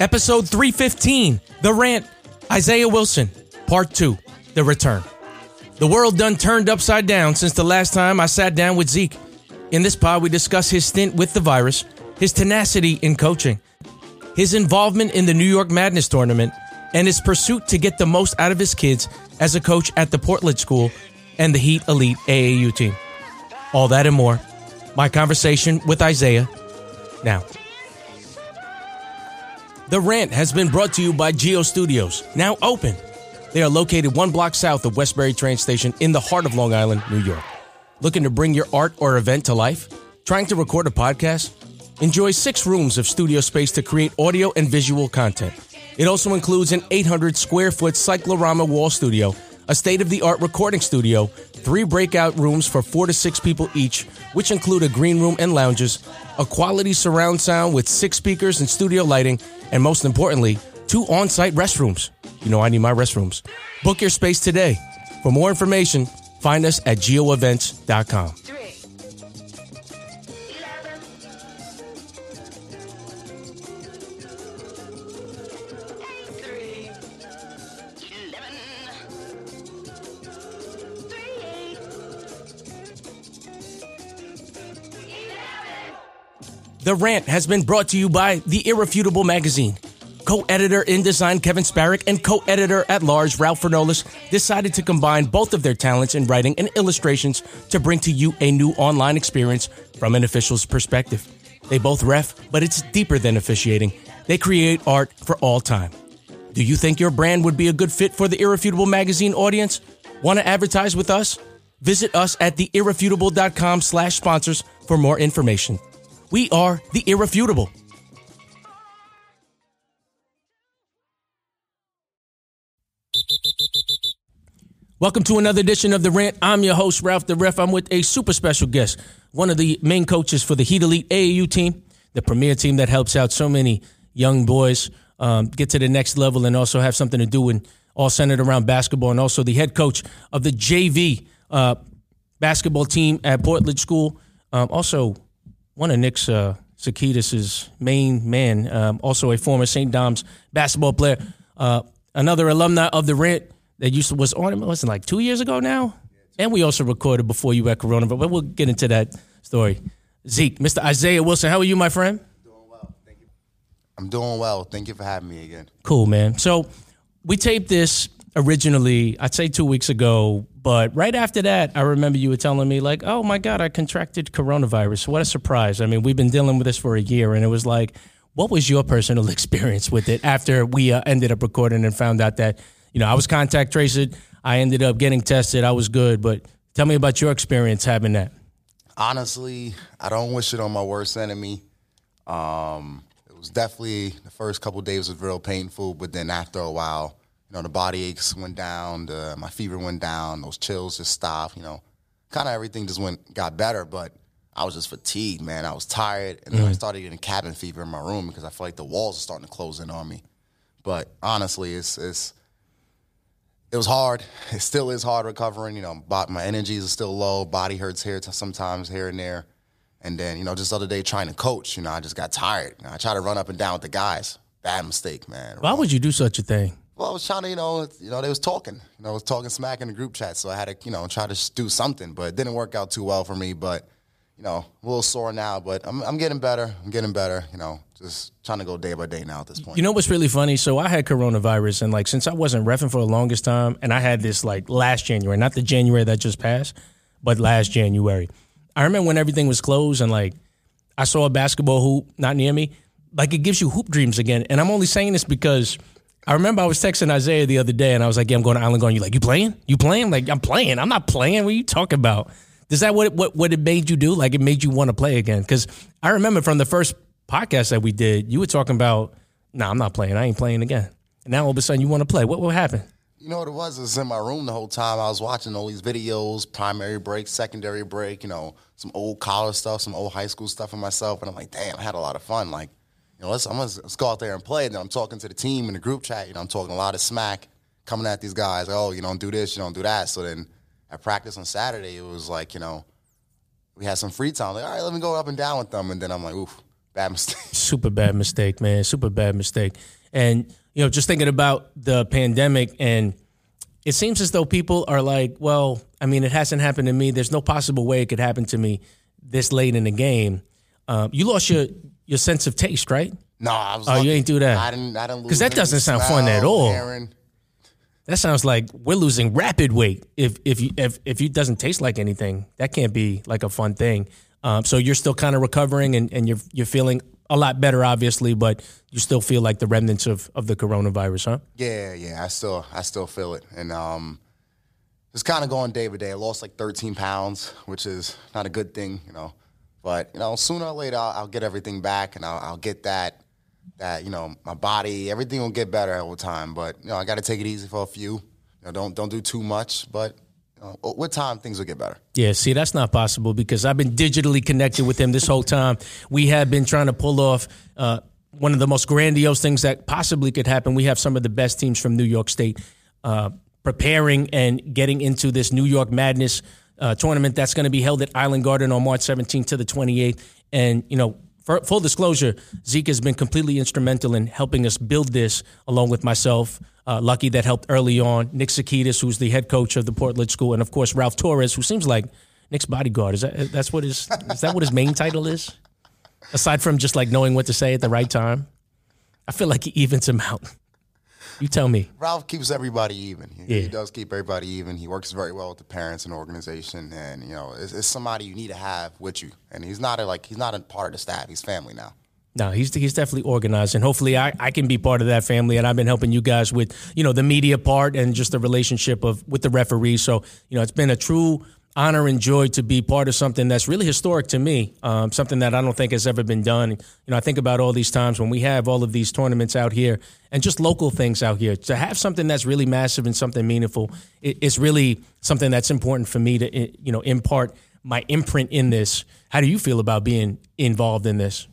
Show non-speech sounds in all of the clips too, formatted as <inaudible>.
Episode 315 The Rant, Isaiah Wilson, Part 2 The Return. The world done turned upside down since the last time I sat down with Zeek. In this pod, we discuss his stint with the virus, his tenacity in coaching, his involvement in the New York Madness tournament, and his pursuit to get the most out of his kids as a coach at the Portledge School and the Heat Elite AAU team. All that and more. My conversation with Isaiah now. The Rant has been brought to you by Geo Studios, now open. They are located one block south of Westbury train station in the heart of Long Island, New York. Looking to bring your art or event to life? Trying to record a podcast? Enjoy six rooms of studio space to create audio and visual content. It also includes an 800 square foot cyclorama wall studio, a state of the art recording studio, three breakout rooms for four to six people each, which include a green room and lounges, a quality surround sound with six speakers and studio lighting, and most importantly, two on site restrooms. You know, I need my restrooms. Book your space today. For more information, find us at geoevents.com. The Rant has been brought to you by The Irrefutable Magazine. Co editor in design Kevin Sparrick and co editor at large Ralph Fernolis decided to combine both of their talents in writing and illustrations to bring to you a new online experience from an official's perspective. They both ref, but it's deeper than officiating. They create art for all time. Do you think your brand would be a good fit for the Irrefutable Magazine audience? Want to advertise with us? Visit us at theirrefutable.com slash sponsors for more information. We are the Irrefutable. Welcome to another edition of The Rant. I'm your host, Ralph the Ref. I'm with a super special guest, one of the main coaches for the Heat Elite AAU team, the premier team that helps out so many young boys um, get to the next level and also have something to do and all centered around basketball, and also the head coach of the JV uh, basketball team at Portledge School. Um, also, one of Nick's uh, main men, um, also a former St. Dom's basketball player, uh, another alumni of the Rant that used to was on wasn't like two years ago now, and we also recorded before you had Corona, but we'll get into that story. Zeek, Mr. Isaiah Wilson, how are you, my friend? Doing well, thank you. I'm doing well. Thank you for having me again. Cool, man. So we taped this originally, I'd say two weeks ago, but right after that, I remember you were telling me like, "Oh my God, I contracted coronavirus." What a surprise! I mean, we've been dealing with this for a year, and it was like, what was your personal <laughs> experience with it after we uh, ended up recording and found out that you know I was contact traced, I ended up getting tested, I was good, but tell me about your experience having that. Honestly, I don't wish it on my worst enemy. Um, it was definitely the first couple days was real painful, but then after a while, you know, the body aches went down, the, my fever went down, those chills just stopped. You know, kind of everything just went got better, but I was just fatigued, man. I was tired, and then I mm. started getting cabin fever in my room because I feel like the walls are starting to close in on me. But honestly, it's it's it was hard. <laughs> It still is hard recovering. You know, my energies are still low. Body hurts here sometimes here and there. And then you know, just the other day trying to coach, you know, I just got tired. You know, I tried to run up and down with the guys. Bad mistake, man. Why would you do such a thing? Well, I was trying to, you know, you know, they was talking, you know, I was talking smack in the group chat, so I had to, you know, try to do something, but it didn't work out too well for me. But, you know, a little sore now, but I'm, I'm getting better. I'm getting better. You know, just trying to go day by day now at this point. You know what's really funny? So I had coronavirus, and like since I wasn't refing for the longest time, and I had this like last January, not the January that just passed, but last January. I remember when everything was closed, and like I saw a basketball hoop not near me. Like it gives you hoop dreams again. And I'm only saying this because I remember I was texting Isaiah the other day, and I was like, "Yeah, I'm going to Island Garden." You're like, "You playing? You playing?" Like, "I'm playing. I'm not playing. What are you talking about?" Is that what it, what what it made you do? Like, it made you want to play again? Because I remember from the first podcast that we did, you were talking about, "Nah, I'm not playing. I ain't playing again." And now all of a sudden, you want to play. What what happened? You know what it was? It was in my room the whole time. I was watching all these videos, primary break, secondary break, you know, some old college stuff, some old high school stuff for myself. And I'm like, damn, I had a lot of fun. Like, you know, let's, I'm gonna, let's go out there and play. And then I'm talking to the team in the group chat. You know, I'm talking a lot of smack, coming at these guys. Oh, you don't do this, you don't do that. So then at practice on Saturday, it was like, you know, we had some free time. Like, all right, let me go up and down with them. And then I'm like, oof, bad <laughs> mistake. Super bad mistake, man. Super bad mistake. And you know, just thinking about the pandemic, and it seems as though people are like, well, I mean, it hasn't happened to me. There's no possible way it could happen to me this late in the game. Um, you lost your your sense of taste, right? No, I was. Like, oh, you lucky. ain't do that? I didn't. I didn't lose 'Cause that doesn't sound fun at all. hearing. That sounds like we're losing rapid weight. If if you if if it doesn't taste like anything, that can't be like a fun thing. Um, so you're still kind of recovering, and, and you're you're feeling a lot better, obviously, but you still feel like the remnants of, of the coronavirus, huh? Yeah, yeah. I still, I still feel it, and um, it's kind of going day by day. I lost like 13 pounds, which is not a good thing, you know. But you know, sooner or later, I'll, I'll get everything back, and I'll, I'll get that, that you know, my body, everything will get better over time. But you know, I got to take it easy for a few. You know, don't don't do too much, but with time, things will get better. Yeah, see, that's not possible because I've been digitally connected with him this whole time. We have been trying to pull off uh, one of the most grandiose things that possibly could happen. We have some of the best teams from New York State uh, preparing and getting into this New York Madness uh, tournament that's going to be held at Island Garden on March 17th to the 28th. And, you know, for full disclosure, Zeek has been completely instrumental in helping us build this, along with myself. Uh, Lucky that helped early on. Nick Sakitis, who's the head coach of the Portledge School, and of course Ralph Torres, who seems like Nick's bodyguard. Is that that's what his is that what his main title is? Aside from just like knowing what to say at the right time, I feel like he evens him out. You tell me. Ralph keeps everybody even. He, Yeah. he does keep everybody even. He works very well with the parents and organization, and you know, it's, it's somebody you need to have with you. And he's not a, like he's not a part of the staff. He's family now. No, he's he's definitely organized, and hopefully I, I can be part of that family. And I've been helping you guys with you know the media part and just the relationship of with the referees. So you know it's been a true honor and joy to be part of something that's really historic to me. Um, something that I don't think has ever been done. You know, I think about all these times when we have all of these tournaments out here and just local things out here. To have something that's really massive and something meaningful, it, it's really something that's important for me to you know impart my imprint in this. How do you feel about being involved in this?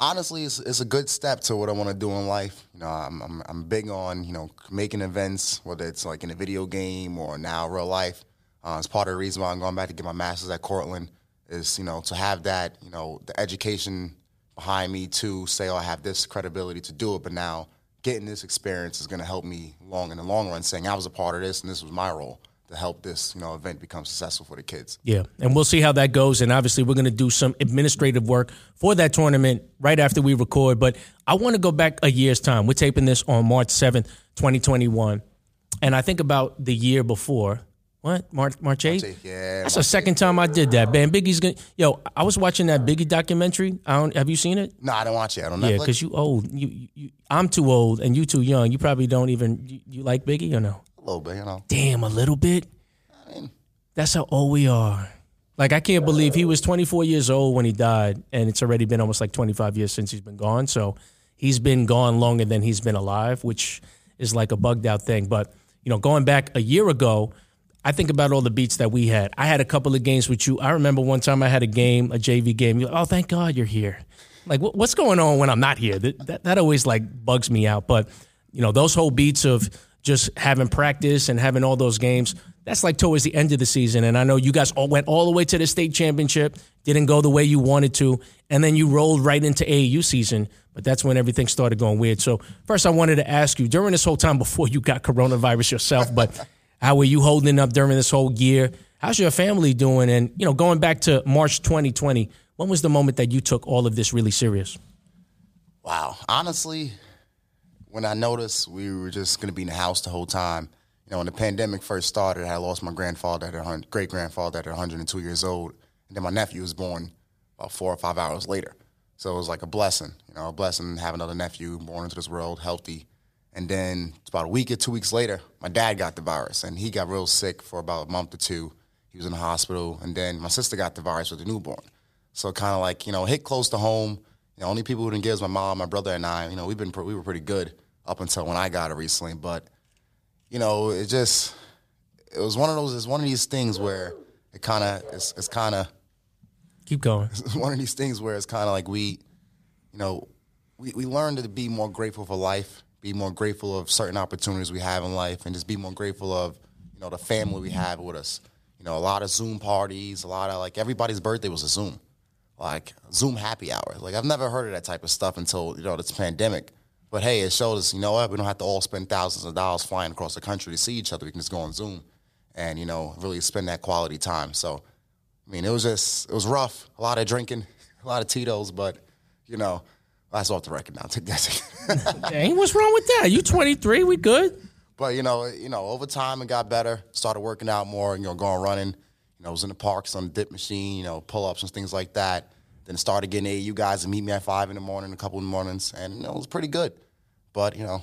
honestly, it's, it's a good step to what I want to do in life. You know, I'm, I'm I'm big on you know making events, whether it's like in a video game or now real life. Uh, it's part of the reason why I'm going back to get my master's at Cortland. Is you know to have that you know the education behind me to say, oh, I have this credibility to do it, but now getting this experience is going to help me long in the long run. Saying I was a part of this and this was my role to help this you know event become successful for the kids. Yeah, and we'll see how that goes. And obviously, we're going to do some administrative work for that tournament right after we record. But I want to go back a year's time. We're taping this on March 7th, 2021. And I think about the year before. What? March, March 8th? yeah, That's the second time I did that, man. Biggie's to. Yo, I was watching that Biggie documentary. I don't, have you seen it? No, I don't watch it. I don't Yeah, because you old. You, you, you, I'm too old and you too young. You probably don't even. You, you like Biggie or no? a little bit, you know. Damn, a little bit. I mean, That's how old we are. Like I can't believe he was 24 years old when he died, and it's already been almost like 25 years since he's been gone. So he's been gone longer than he's been alive, which is like a bugged out thing. But you know, going back a year ago, I think about all the beats that we had. I had a couple of games with you. I remember one time I had a game, a JV game. Like, oh, thank God you're here. Like, what, what's going on when I'm not here? That, that that always like bugs me out. But you know, those whole beats of just having practice and having all those games. That's like towards the end of the season, and I know you guys all went all the way to the state championship. Didn't go the way you wanted to, and then you rolled right into AAU season. But that's when everything started going weird. So first, I wanted to ask you during this whole time before you got coronavirus yourself, but how were you holding up during this whole year? How's your family doing? And you know, going back to March 2020, when was the moment that you took all of this really serious? Wow. Honestly, when I noticed we were just going to be in the house the whole time, you know, when the pandemic first started, I lost my grandfather at great grandfather at 102 years old, and then my nephew was born about four or five hours later. So it was like a blessing, you know, a blessing to have another nephew born into this world healthy. And then about a week or two weeks later, my dad got the virus, and he got real sick for about a month or two. He was in the hospital, and then my sister got the virus with the newborn. So kind of like you know, hit close to home. The only people who didn't get it was my mom, my brother, and I. You know, we've been we were pretty good up until when I got it recently. But you know, it just it was one of those. It's one of these things where it kind of it's, it's kind of Keep going. it's <laughs> one of these things where it's kind of like we, you know, we we learn to be more grateful for life, be more grateful of certain opportunities we have in life, and just be more grateful of you know the family we have with us. You know, a lot of Zoom parties, a lot of like everybody's birthday was a Zoom like Zoom happy hour. Like I've never heard of that type of stuff until you know this pandemic. But hey, it showed us, you know what? We don't have to all spend thousands of dollars flying across the country to see each other. We can just go on Zoom and you know really spend that quality time. So, I mean, it was just it was rough. A lot of drinking, <laughs> a lot of Tito's, but you know that's off the record now. Take that. Dang, what's wrong with that? You 23, we good. But you know, you know, over time it got better. Started working out more. You know, going running. You know, I was in the parks on the dip machine. You know, pull ups and things like that. Then started getting AU guys to meet me at five in the morning, a couple of mornings, and you know, it was pretty good. But you know,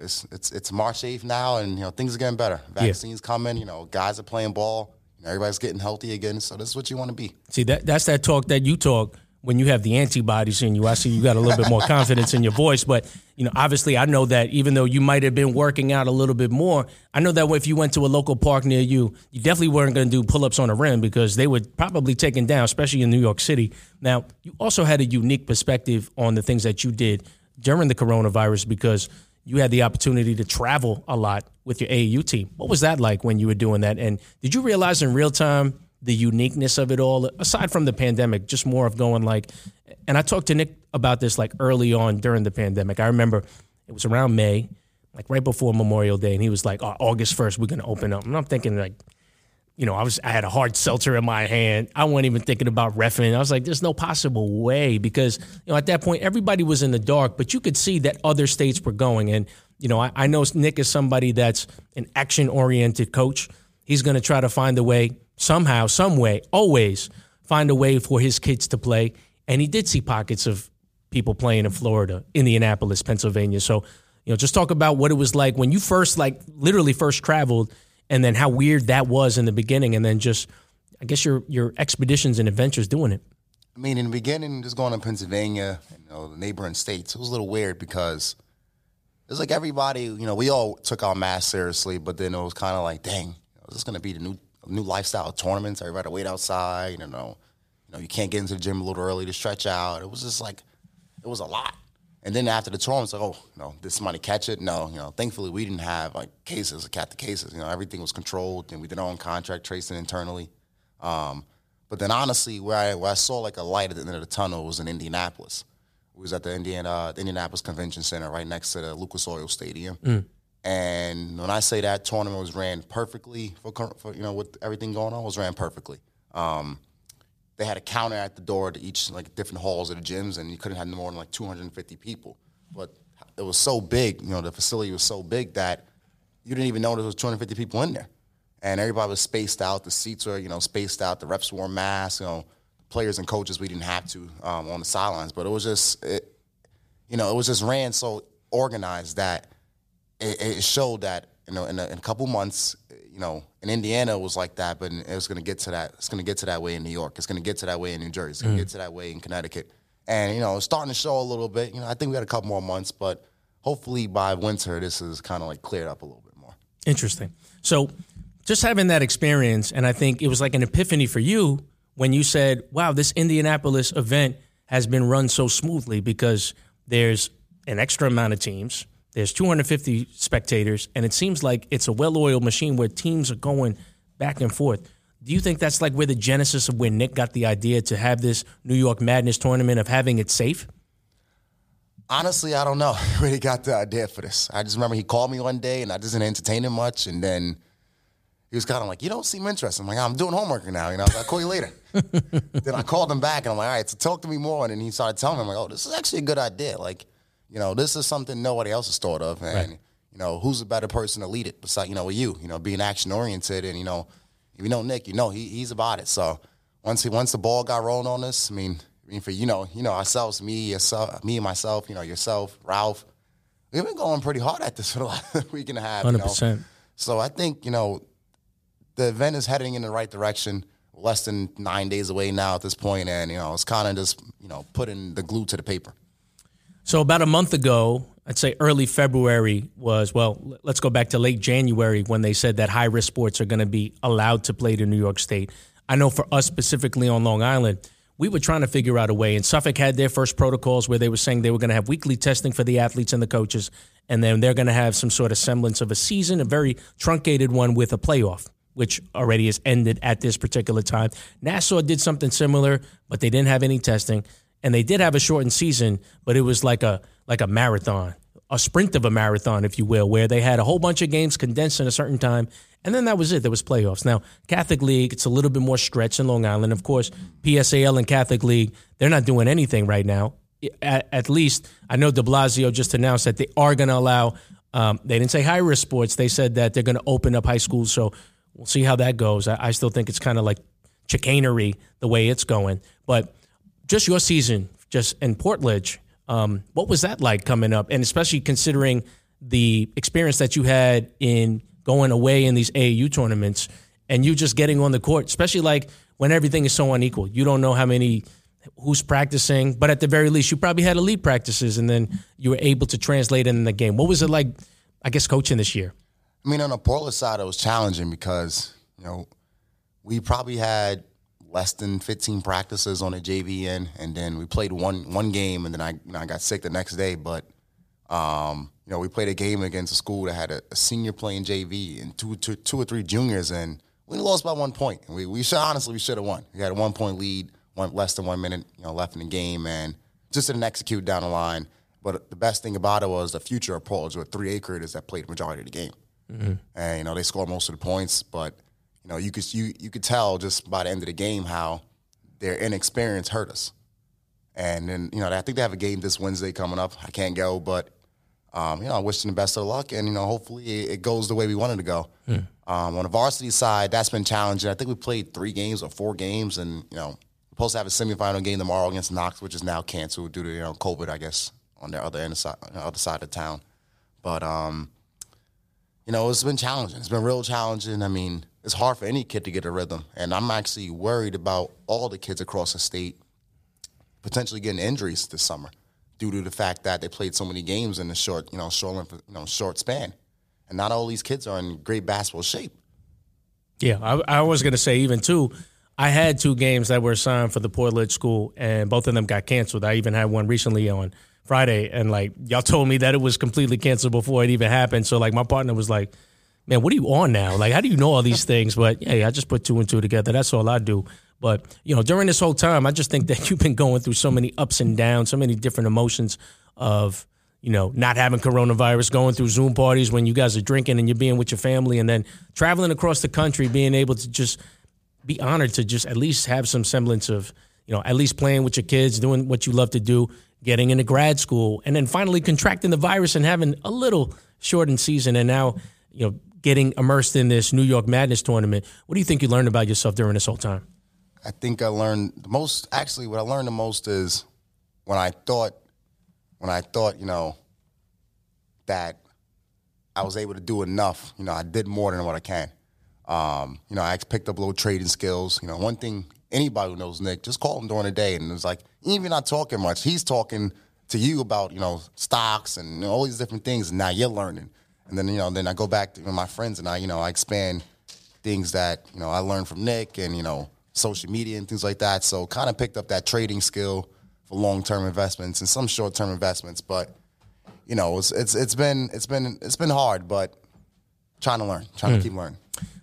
it's it's it's March eighth now, and you know things are getting better. Vaccines yeah. coming. You know, guys are playing ball. You know, everybody's getting healthy again. So this is what you want to be. See, that that's that talk that you talk when you have the antibodies in you. I see you got a little bit more confidence in your voice, but you know, obviously, I know that even though you might have been working out a little bit more, I know that if you went to a local park near you, you definitely weren't going to do pull ups on a rim because they would probably taken down, especially in New York City. Now, you also had a unique perspective on the things that you did during the coronavirus because you had the opportunity to travel a lot with your AAU team. What was that like when you were doing that? And did you realize in real time the uniqueness of it all, aside from the pandemic, just more of going like, and I talked to Nick about this like early on during the pandemic. I remember it was around May, like right before Memorial Day, and he was like, oh, August 1st, we're going to open up. And I'm thinking, like, you know, I was I had a hard seltzer in my hand. I wasn't even thinking about refing. I was like, there's no possible way because you know at that point everybody was in the dark, but you could see that other states were going. And you know, I, I know Nick is somebody that's an action oriented coach. He's going to try to find a way somehow, some way, always find a way for his kids to play. And he did see pockets of people playing in Florida, Indianapolis, Pennsylvania. So you know, just talk about what it was like when you first like literally first traveled and then how weird that was in the beginning, and then just I guess your your expeditions and adventures doing it. I mean, in the beginning, just going to Pennsylvania, you know, the neighboring states, it was a little weird because it was like everybody, you know, we all took our mask seriously, but then it was kind of like, dang, is this going to be the new new lifestyle tournaments? Everybody to wait outside, you know, you know, you can't get into the gym a little early to stretch out. It was just like, it was a lot. And then after the tour, it's like, oh, you know, did somebody catch it? No, you know, thankfully we didn't have like cases, cat the cases. You know, everything was controlled, and we did our own contract tracing internally. Um, but then honestly, where I where I saw like a light at the end of the tunnel was in Indianapolis. We was at the Indiana the Indianapolis Convention Center, right next to the Lucas Oil Stadium. Mm. And when I say that tournament was ran perfectly for, for you know with everything going on, was ran perfectly. Um, they had a counter at the door to each like different halls of the gyms, and you couldn't have more than like 250 people. But it was so big, you know, the facility was so big that you didn't even know there was 250 people in there, and everybody was spaced out. The seats were, you know, spaced out. The reps wore masks. You know, players and coaches we didn't have to um, on the sidelines, but it was just, it, you know, it was just ran so organized that it, it showed that you know in a, in a couple months you know, in Indiana it was like that, but it's going to get to that. It's going to get to that way in New York. It's going to get to that way in New Jersey. It's going to mm. get to that way in Connecticut. And you know, it's starting to show a little bit. You know, I think we got a couple more months, but hopefully by winter this is kind of like cleared up a little bit more. Interesting. So, just having that experience, and I think it was like an epiphany for you when you said, "Wow, this Indianapolis event has been run so smoothly because there's an extra amount of teams." There's 250 spectators, and it seems like it's a well-oiled machine where teams are going back and forth. Do you think that's like where the genesis of where Nick got the idea to have this New York Madness tournament of having it safe? Honestly, I don't know where <laughs> he got the idea for this. I just remember he called me one day, and I didn't entertain him much, and then he was kind of like, "You don't seem interested." I'm like, "I'm doing homework now." You know, I'll call you later. <laughs> then I called him back, and I'm like, "All right, so talk to me more." And then he started telling me, "I'm like, oh, this is actually a good idea. Like, you know, this is something nobody else has thought of, and right. you know, who's a better person to lead it besides you know you? You know, being action oriented, and you know, if you know Nick, you know he, he's about it. So once he once the ball got rolling on us, I mean, I mean for you know, you know ourselves, me, yourself, me and myself, you know, yourself, Ralph, we've been going pretty hard at this for the last week and a half. Hundred percent. So I think you know, the event is heading in the right direction. Less than nine days away now at this point, and you know, it's kind of just you know putting the glue to the paper. So about a month ago, I'd say early February was well. Let's go back to late January when they said that high risk sports are going to be allowed to play to New York State. I know for us specifically on Long Island, we were trying to figure out a way. And Suffolk had their first protocols where they were saying they were going to have weekly testing for the athletes and the coaches, and then they're going to have some sort of semblance of a season, a very truncated one with a playoff which already has ended at this particular time. Nassau did something similar, but they didn't have any testing, and they did have a shortened season, but it was like a like a marathon, a sprint of a marathon, if you will, where they had a whole bunch of games condensed in a certain time, and then that was it. There was playoffs. Now Catholic League, it's a little bit more stretched in Long Island. Of course, PSAL and Catholic League, they're not doing anything right now. At, at least I know De Blasio just announced that they are going to allow. Um, they didn't say high risk sports. They said that they're going to open up high schools. So we'll see how that goes. I, I still think it's kind of like chicanery the way it's going. But just your season, just in Portledge, um, what was that like coming up? And especially considering the experience that you had in going away in these AAU tournaments and you just getting on the court, especially like when everything is so unequal. You don't know how many who's practicing, but at the very least, you probably had elite practices, and then you were able to translate in the game. What was it like? I guess coaching this year. I mean, on the Portledge side, it was challenging because you know we probably had less than 15 practices on a JV end, and then we played one one game, and then I you know, I got sick the next day. But um, you know, we played a game against a school that had a, a senior playing JV and two, two, two or three juniors, and we lost by one point. We we should honestly we should have won. We had a one point lead, one less than one minute you know left in the game, and just didn't execute down the line. But the best thing about it was the future of Portledge with three acres that played the majority of the game. Mm-hmm. And you know they scored most of the points, but you know you could you you could tell just by the end of the game how their inexperience hurt us. And then you know I think they have a game this Wednesday coming up. I can't go, but um, you know I wish them the best of luck, and you know hopefully it goes the way we wanted to go. Mm. Um, on the varsity side, that's been challenging. I think we played three games or four games, and you know we're supposed to have a semifinal game tomorrow against Knox, which is now canceled due to you know COVID, I guess, on the other end side, on the other side of town. But um, you know, it's been challenging. It's been real challenging. I mean, it's hard for any kid to get a rhythm. And I'm actually worried about all the kids across the state potentially getting injuries this summer due to the fact that they played so many games in a short, you know, short, you know, short span. And not all these kids are in great basketball shape. Yeah, I, I was going to say even too. I had two games that were assigned for the Portledge school, and both of them got canceled. I even had one recently on Friday, and like y'all told me that it was completely canceled before it even happened. So like my partner was like, "Man, what are you on now? Like, how do you know all these <laughs> things?" But hey, I just put two and two together. That's all I do. But you know, during this whole time, I just think that <laughs> you've been going through so many ups and downs, so many different emotions of you know not having coronavirus, going through Zoom parties when you guys are drinking and you're being with your family, and then traveling across the country, being able to just be honored to just at least have some semblance of you know at least playing with your kids, doing what you love to do getting into grad school, and then finally contracting the virus and having a little shortened season, and now you know getting immersed in this New York Madness tournament. What do you think you learned about yourself during this whole time? I think I learned the most. Actually, what I learned the most is when I thought, when I thought, you know, that I was able to do enough. You know, I did more than what I can. Um, you know, I picked up a little trading skills. You know, one thing anybody who knows Nick, just call him during the day, and it's like even not talking much, he's talking to you about you know stocks and all these different things. And now you're learning, and then you know then I go back to my friends and I you know I expand things that you know I learned from Nick and you know social media and things like that. So kind of picked up that trading skill for long term investments and some short term investments, but. You know, it's, it's it's been it's been it's been hard, but trying to learn, trying mm. to hmm. keep learning.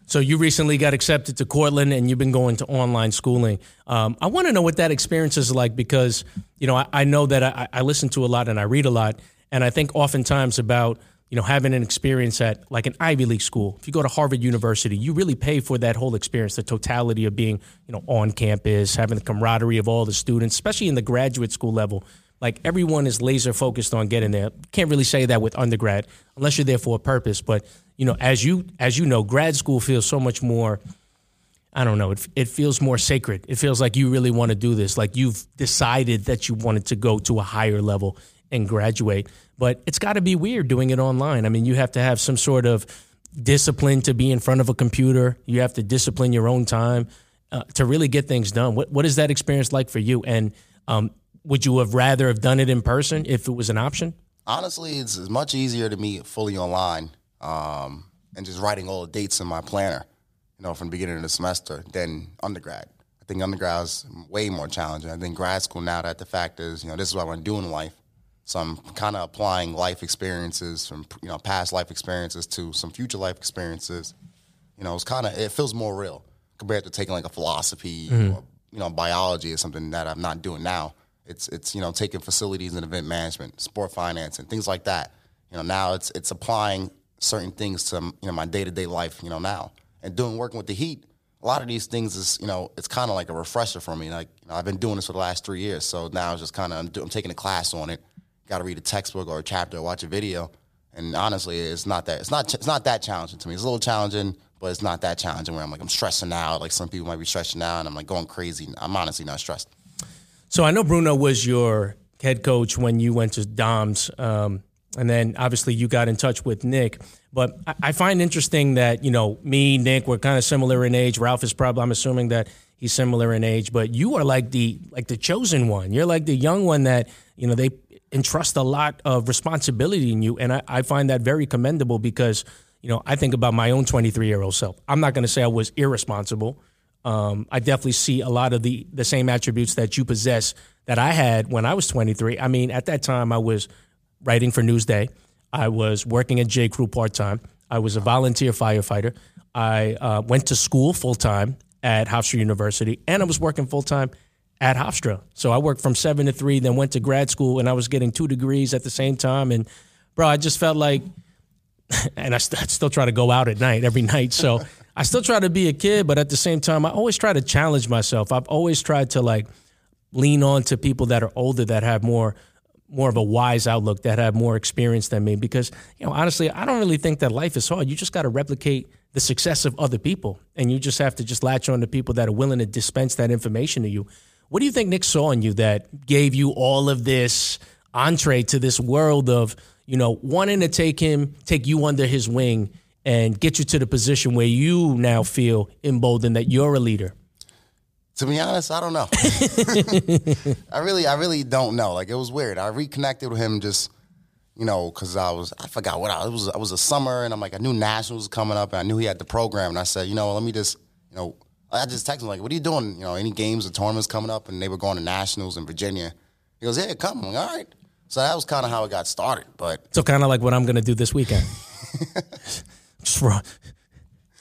So you recently got accepted to Cortland, and you've been going to online schooling. Um, I want to know what that experience is like because you know I, I know that I, I, listen to a lot and I read a lot, and I think oftentimes about you know having an experience at like an Ivy League school. If you go to Harvard University, you really pay for that whole experience, the totality of being you know on campus, having the camaraderie of all the students, especially in the graduate school level. Like everyone is laser focused on getting there. Can't really say that with undergrad unless you're there for a purpose, but you know, as you as you know, grad school feels so much more. I don't know. It, it feels more sacred. It feels like you really want to do this. Like you've decided that you wanted to go to a higher level and graduate. But it's got to be weird doing it online. I mean, you have to have some sort of discipline to be in front of a computer. You have to discipline your own time uh, to really get things done. What what is that experience like for you? And um, would you have rather have done it in person if it was an option? Honestly, it's much easier to meet fully online um, and just writing all the dates in my planner, you know, from the beginning of the semester than undergrad. I think undergrad is way more challenging. I think grad school now that the fact is, you know, this is what I want to do in life. So I'm kind of applying life experiences from, you know, past life experiences to some future life experiences You know, it's kind of it feels more real compared to taking like a philosophy Mm-hmm. or you know biology or something that I'm not doing now. It's it's you know taking facilities and event management, sport finance, and things like that. You know, now it's it's applying certain things to you know my day to day life. You know now and doing working with the Heat. A lot of these things is you know it's kind of like a refresher for me. Like you know, I've been doing this for the last three years, so now it's just kind of I'm, I'm taking a class on it. Got to read a textbook or a chapter, or watch a video. And honestly, it's not that it's not it's not that challenging to me. It's a little challenging, but it's not that challenging where I'm like I'm stressing out. Like some people might be stressing out, and I'm like going crazy. I'm honestly not stressed. So I know Bruno was your head coach when you went to Dom's, um, and then obviously you got in touch with Nick. But I, I find interesting that you know me, Nick, we're kind of similar in age. Ralph is probably I'm assuming that he's similar in age, but you are like the like the chosen one. You're like the young one that you know they entrust a lot of responsibility in you, and I, I find that very commendable because you know I think about my own 23 year old self. I'm not going to say I was irresponsible. Um, I definitely see a lot of the the same attributes that you possess that I had when I was 23. I mean, at that time, I was writing for Newsday. I was working at J Crew part time. I was a volunteer firefighter. I uh, went to school full time at Hofstra University, and I was working full time at Hofstra. So I worked from seven to three, then went to grad school, and I was getting two degrees at the same time. And bro, I just felt like <laughs> and I, st- I still try to go out at night every night. So I still try to be a kid, but at the same time, I always try to challenge myself. I've always tried to like lean on to people that are older that have more more of a wise outlook that have more experience than me because you know honestly i don't really think that life is hard you just got to replicate the success of other people and you just have to just latch on to people that are willing to dispense that information to you what do you think nick saw in you that gave you all of this entree to this world of you know wanting to take him take you under his wing and get you to the position where you now feel emboldened that you're a leader To be honest, I don't know. <laughs> I really, I really don't know. Like it was weird. I reconnected with him just, you know, because I was, I forgot what I it was. I was a summer, and I'm like, I knew nationals was coming up, and I knew he had the program, and I said, you know, let me just, you know, I just texted him like, what are you doing? You know, any games or tournaments coming up, and they were going to nationals in Virginia. He goes, yeah, come. I'm like, all right. So that was kind of how it got started. But so kind of like what i'm going to do this weekend <laughs> just run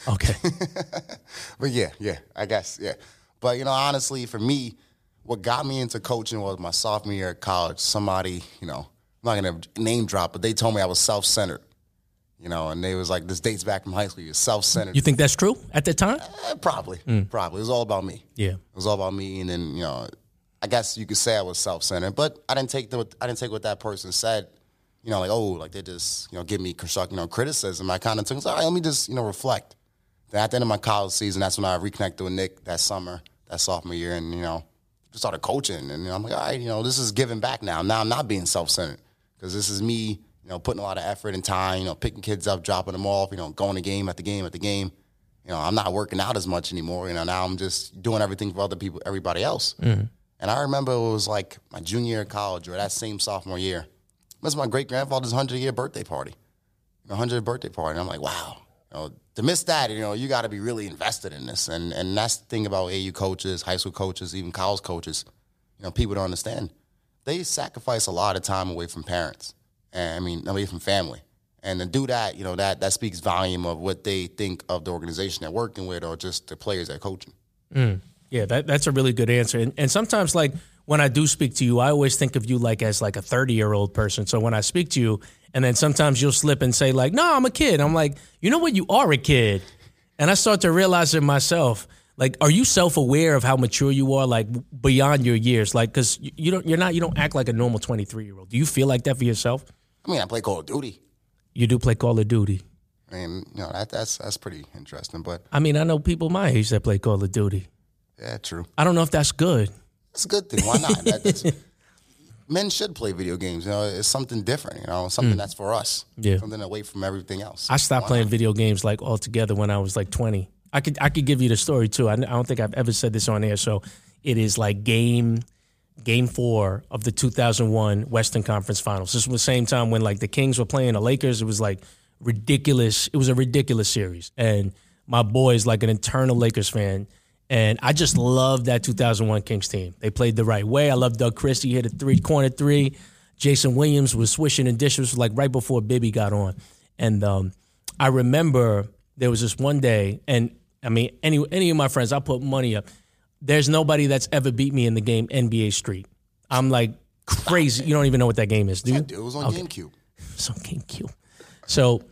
okay <laughs> but yeah, yeah, I guess, yeah. But you know, honestly, for me, what got me into coaching was my sophomore year at college. Somebody, you know, I'm not gonna name drop, but they told me I was self centered. You know, and they was like, this dates back from high school. You're self centered. you think that's true at that time eh, probably, hmm. probably. It was all about me. yeah It was all about me, and then you know, I guess you could say I was self centered, but I didn't take the I didn't take what that person said. You know, like oh, like they just you know give me construct you know criticism. I kind of took, it like, all right, let me just you know reflect. Then at the end of my college season, that's when I reconnected with Nick that summer, that sophomore year, and you know, just started coaching. And you know, I'm like, all right, you know, this is giving back now. Now I'm not being self centered because this is me, you know, putting a lot of effort and time, you know, picking kids up, dropping them off, you know, going to game at the game at the game. You know, I'm not working out as much anymore. You know, now I'm just doing everything for other people, everybody else. Mm-hmm. And I remember it was like my junior year of college or that same sophomore year. Was my great grandfather's 100 year birthday party. You know, 100th birthday party. And I'm like, wow, you know, to miss that, you know, you got to be really invested in this. And and that's the thing about AU coaches, high school coaches, even college coaches. You know, people don't understand. They sacrifice a lot of time away from parents, and I mean, away from family. And to do that, you know, that that speaks volume of what they think of the organization they're working with, or just the players they're coaching. Mm. Yeah, that, that's a really good answer. And, and sometimes, like when I do speak to you, I always think of you like as like a thirty year old person. So when I speak to you, and then sometimes you'll slip and say like, "No, I'm a kid." I'm like, you know what? You are a kid, and I start to realize it myself. Like, are you self aware of how mature you are, like beyond your years? Like, because you, don't, you're not, you don't act like a normal twenty three year old. Do you feel like that for yourself? I mean, I play Call of Duty, You do play Call of Duty. and you know that that's that's pretty interesting. But I mean, I know people my age that play Call of Duty. yeah, true. I don't know if that's good. It's a good thing. Why not? That, <laughs> men should play video games. You know, it's something different. You know, something hmm. that's for us. Yeah. something away from everything else. I stopped playing video games like altogether when I was like 20. I could I could give you the story too. I, I don't think I've ever said this on air. So it is like game game four of the 2001 Western Conference Finals. This was the same time when like the Kings were playing the Lakers. It was like ridiculous. It was a ridiculous series. And my boy is like an eternal Lakers fan. And I just love that 2001 Kings team. They played the right way. I love Doug Christie He hit a three corner three. Jason Williams was swishing and dishes like right before Bibby got on. And um, I remember there was this one day, and I mean, any any of my friends, I put money up. There's nobody that's ever beat me in the game NBA Street. I'm like crazy. You don't even know what that game is, do you? It was on GameCube. It's on GameCube. So,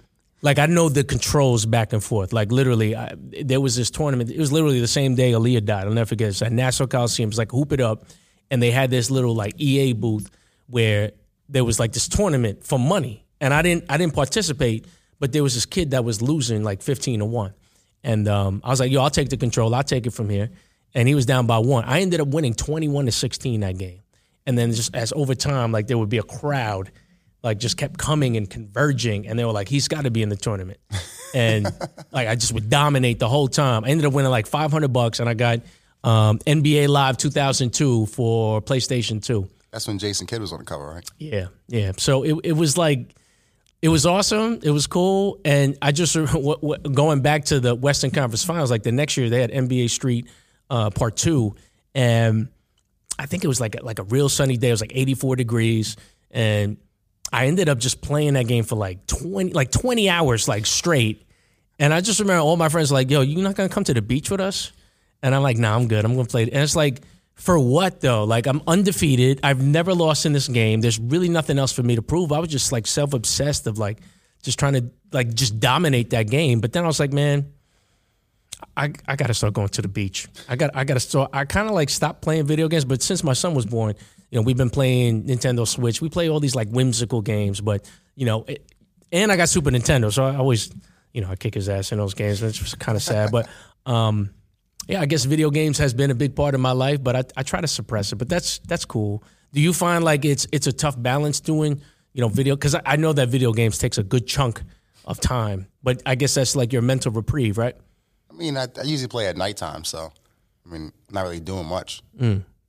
like, I know the controls back and forth. Like, literally, I, there was this tournament. It was literally the same day Aaliyah died. I'll never forget. It's at Nassau Coliseum. It's like hoop it up, and they had this little like EA booth where there was like this tournament for money, and I didn't I didn't participate, but there was this kid that was losing like fifteen to one, and um, I was like, yo, I'll take the control. I'll take it from here, and he was down by one. I ended up winning twenty one to sixteen that game, and then just as over time, like there would be a crowd like just kept coming and converging and they were like he's got to be in the tournament. <laughs> And like i just would dominate the whole time. I ended up winning like 500 bucks and i got um, nba live 2002 for playstation 2 That's when Jason Kidd was on the cover, right? yeah yeah. So it, it was like it was awesome it was cool and i just <laughs> going back to the western conference finals like the next year they had nba street uh, part two and i think it was like like a real sunny day it was like 84 degrees and I ended up just playing that game for like 20 like 20 hours like straight. And I just remember all my friends like, "Yo, you're not to come to the beach with us?" And I'm like, "Nah, I'm good. I'm to play it." And it's like, "For what though? Like I'm undefeated. I've never lost in this game. There's really nothing else for me to prove." I was just like self-obsessed of like just trying to like just dominate that game. But then I was like, "Man, I, I got to start going to the beach. I got I got to start. I kind of like stopped playing video games, but since my son was born, you know, we've been playing Nintendo Switch. We play all these like whimsical games, but you know, it, and I got Super Nintendo, so I always, you know, I kick his ass in those games. It's just kind of sad, but <laughs> um, yeah, I guess video games has been a big part of my life, but I, I try to suppress it. But that's that's cool. Do you find like it's it's a tough balance doing you know video? Because I, I know that video games takes a good chunk of time, but I guess that's like your mental reprieve, right? I mean, I, I usually play at nighttime, so I mean, not really doing much.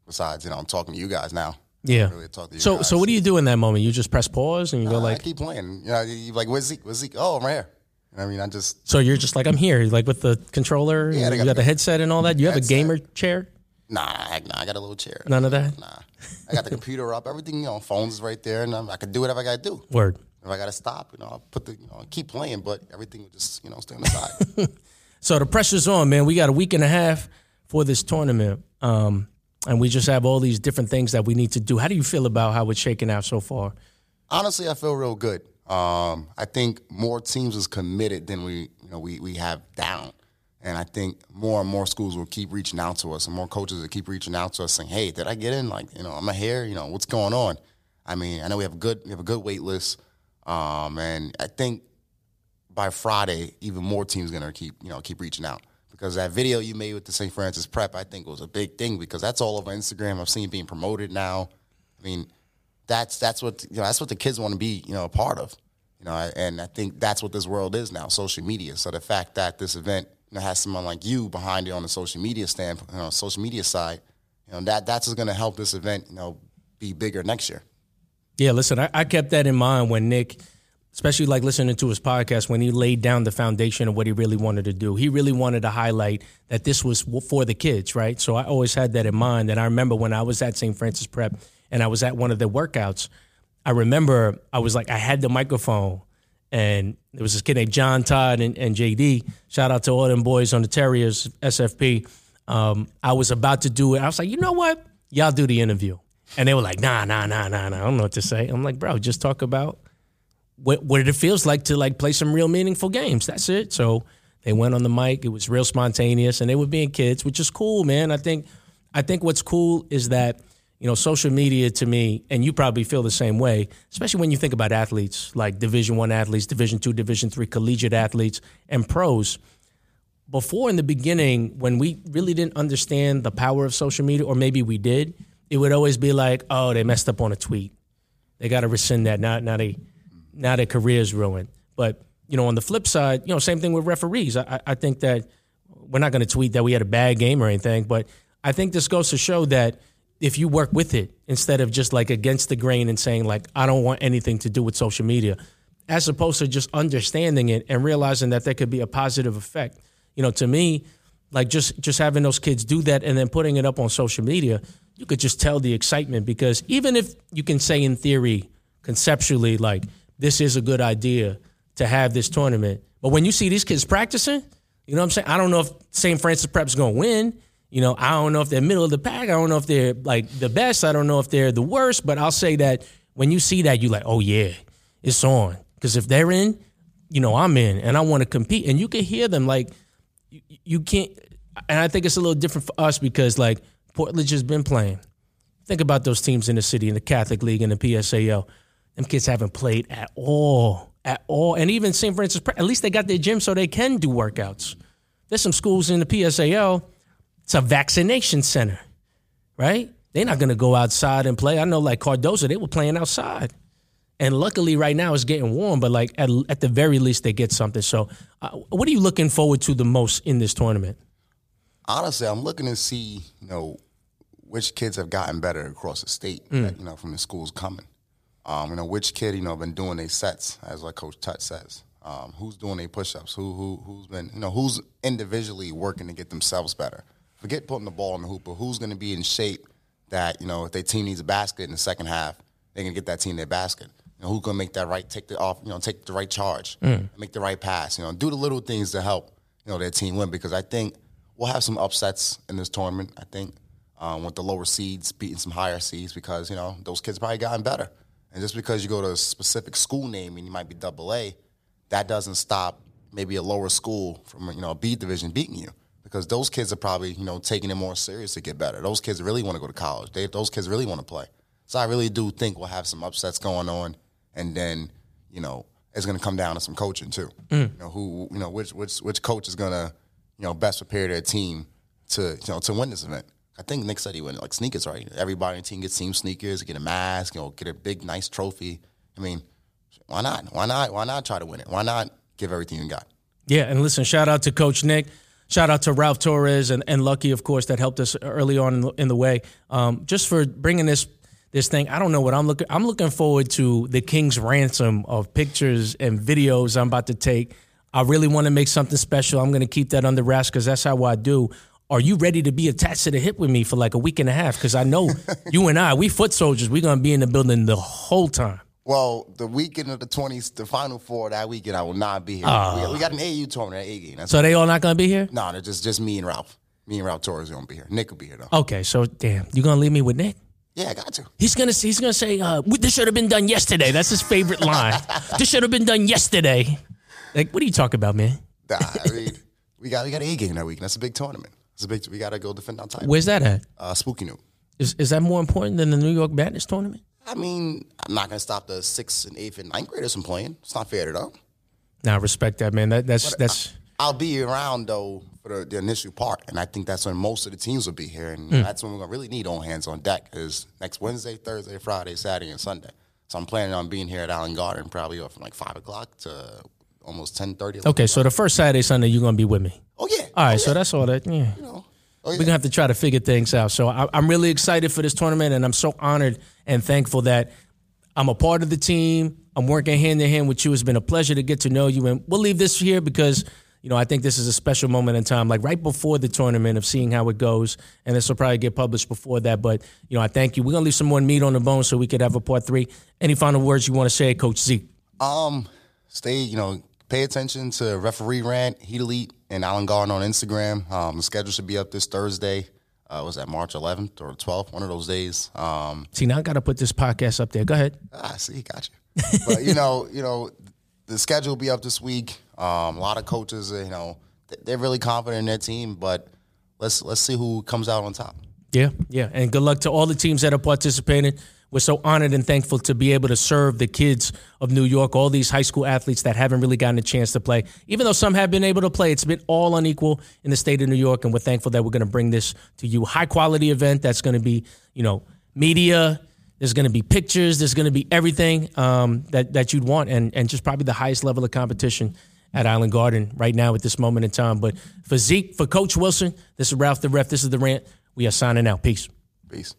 Besides, you know, I'm talking to you guys now. Mm. Yeah. Really talk to you So guys. so what do you do in that moment? You just press pause and you go I like. keep playing. You know, you like, where's Zeek? Where's Zeek? Oh, I'm right here. You know I mean, I just So you're just like I'm here, like with the controller. Yeah, you got got the the headset and all that. You have a gamer chair. nah, I, nah, I got a little chair. None of that. Nah, I got the computer up. Everything, you know, phones right there, and I'm, I can do whatever I got to do. Word. If I got to stop, you know, I'll put the, you know, keep playing, but everything will just, you know, stay on the side. <laughs> So the pressure's on, man. We got a week and a half for this tournament, um, and we just have all these different things that we need to do. How do you feel about how it's shaking out so far? Honestly, I feel real good. Um, I think more teams is committed than we, you know, we we have down, and I think more and more schools will keep reaching out to us, and more coaches will keep reaching out to us, saying, "Hey, did I get in? Like, you know, I'm I here? You know, what's going on?" I mean, I know we have a good we have a good wait list, um, and I think by Friday, even more teams gonna keep you know keep reaching out because that video you made with the St. Francis Prep, I think was a big thing because that's all over Instagram. I've seen being promoted now. I mean, that's that's what you know that's what the kids want to be you know a part of you know and I think that's what this world is now social media so the fact that this event you know, has someone like you behind it on the social media stand you know social media side you know that that's going to help this event you know be bigger next year Yeah, listen, I, I kept that in mind when Nick, especially like listening to his podcast, when he laid down the foundation of what he really wanted to do. He really wanted to highlight that this was for the kids, right? So I always had that in mind. And I remember when I was at St. Francis Prep and I was at one of the workouts, I remember I was like, I had the microphone and there was this kid named John Todd and, and JD. Shout out to all them boys on the Terriers, SFP. Um, I was about to do it. I was like, you know what? Y'all do the interview. And they were like, nah, nah, nah, nah, nah. I don't know what to say. I'm like, bro, just talk about what, what it feels like to like play some real meaningful games. That's it. So they went on the mic. It was real spontaneous, and they were being kids, which is cool, man. I think I think what's cool is that you know social media to me, and you probably feel the same way, especially when you think about athletes like Division One athletes, Division Two, Division Three collegiate athletes, and pros. Before in the beginning, when we really didn't understand the power of social media, or maybe we did, it would always be like, "Oh, they messed up on a tweet. They got to rescind that. Now, now they, now their career's ruined." But you know, on the flip side, you know, same thing with referees. I, I- I think that we're not going to tweet that we had a bad game or anything, but I think this goes to show that if you work with it instead of just like against the grain and saying like I don't want anything to do with social media, as opposed to just understanding it and realizing that there could be a positive effect. You know, to me, like just just having those kids do that and then putting it up on social media, you could just tell the excitement because even if you can say in theory, conceptually, like this is a good idea to have this tournament. But when you see these kids practicing, you know what I'm saying? I don't know if St. Francis Prep's going to win. You know, I don't know if they're middle of the pack. I don't know if they're like the best. I don't know if they're the worst. But I'll say that when you see that, you're like, oh yeah, it's on. Because if they're in, you know, I'm in, and I want to compete. And you can hear them like, you, you can't. And I think it's a little different for us because like Portledge just been playing. Think about those teams in the city in the Catholic League and the PSAL. Them kids haven't played at all, at all. And even St. Francis, at least they got their gym so they can do workouts. There's some schools in the PSAL. It's a vaccination center, right? They're not going to go outside and play. I know, like Cardozo, they were playing outside. And luckily, right now it's getting warm, but like at, at the very least, they get something. So, uh, what are you looking forward to the most in this tournament? Honestly, I'm looking to see, you know, which kids have gotten better across the state, mm. you know, from the schools coming. Um, you know, which kid, you know, been doing their sets, as like Coach Tut says. Um, who's doing their push-ups? Who who who's been, you know, who's individually working to get themselves better? Forget putting the ball in the hoop, but who's going to be in shape that you know if their team needs a basket in the second half, they can get that team their basket. You know, who's going to make that right, take the off, you know, take the right charge, mm. make the right pass. You know, do the little things to help you know their team win. Because I think we'll have some upsets in this tournament. I think um, with the lower seeds beating some higher seeds because you know those kids probably gotten better. And just because you go to a specific school name and you might be double A, that doesn't stop maybe a lower school from you know a B division beating you because those kids are probably you know taking it more serious to get better. Those kids really want to go to college. They, those kids really want to play. So I really do think we'll have some upsets going on, and then you know it's going to come down to some coaching too. Mm. You know who you know which which which coach is going to you know best prepare their team to you know to win this event. I think Nick said he went like sneakers, right? Everybody in the team gets team sneakers, get a mask, you know, get a big nice trophy. I mean, why not? Why not? Why not try to win it? Why not give everything you got? Yeah, and listen, shout out to Coach Nick. Shout out to Ralph Torres and, and Lucky, of course, that helped us early on in the, in the way. Um, just for bringing this this thing, I don't know what I'm looking. I'm looking forward to the King's ransom of pictures and videos I'm about to take. I really want to make something special. I'm going to keep that under wraps because that's how I do. Are you ready to be attached to the hip with me for like a week and a half? Because I know <laughs> you and I, we foot soldiers. We're going to be in the building the whole time. Well, the weekend of the twenties, the final four that weekend, I will not be here. Uh, we, got, we, got, an AAU tournament at A game. So they all not gonna be here? No, they're just just me and Ralph. Me and Ralph Torres gonna be here. Nick will be here though. Okay, so damn, you gonna leave me with Nick? Yeah, I got to. He's gonna he's gonna say, uh, "This should have been done yesterday." That's his favorite line. <laughs> this should have been done yesterday. Like, what are you talking about, man? Nah, I mean, we got we got A game that week. That's a big tournament. It's a big. We got to go defend our title. Where's that at? Uh, Spooky Nook. Is is that more important than the New York Madness tournament? I mean, I'm not going to stop the sixth and eighth and ninth graders from playing. It's not fair to them. Now, respect that, man. That, that's but that's. I, will be around though for the, the, initial part, and I think that's when most of the teams will be here, and mm. that's when we're gonna really need all hands on deck. Is next Wednesday, Thursday, Friday, Saturday, and Sunday. So I'm planning on being here at Island Garden probably from like five o'clock to almost ten thirty. Okay, so the first Saturday, Sunday, you're gonna be with me. Oh yeah. All right, oh, so that's all that. Yeah. You know, Oh, yeah. We're gonna have to try to figure things out. So I, am really excited for this tournament, and I'm so honored and thankful that I'm a part of the team. I'm working hand in hand with you. It's been a pleasure to get to know you. And we'll leave this here because, you know, I think this is a special moment in time, like right before the tournament of seeing how it goes. And this will probably get published before that. But, you know, I thank you. We're going to leave some more meat on the bone so we could have a part three. Any final words you want to say, Coach Z? Um, stay, you know, pay attention to referee rant, Heat Elite, and Island Garden on Instagram. Um, the schedule should be up this Thursday uh, was that March 11th or 12th, one of those days. Um, see, now I got to put this podcast up there. Go ahead. Ah, see, got you. but you know, <laughs> you know, the schedule will be up this week. Um, a lot of coaches, you know, they're really confident in their team, but let's let's see who comes out on top. Yeah, yeah, and good luck to all the teams that are participating. We're so honored and thankful to be able to serve the kids of New York, all these high school athletes that haven't really gotten a chance to play. Even though some have been able to play, it's been all unequal in the state of New York, and we're thankful that we're going to bring this to you. High quality event that's going to be, you know, media. There's going to be pictures. There's going to be everything um, that that you'd want, and and just probably the highest level of competition at Island Garden right now at this moment in time. But for Zeek, for Coach Wilson, this is Ralph the Ref. This is the rant. We are signing out. Peace. Peace.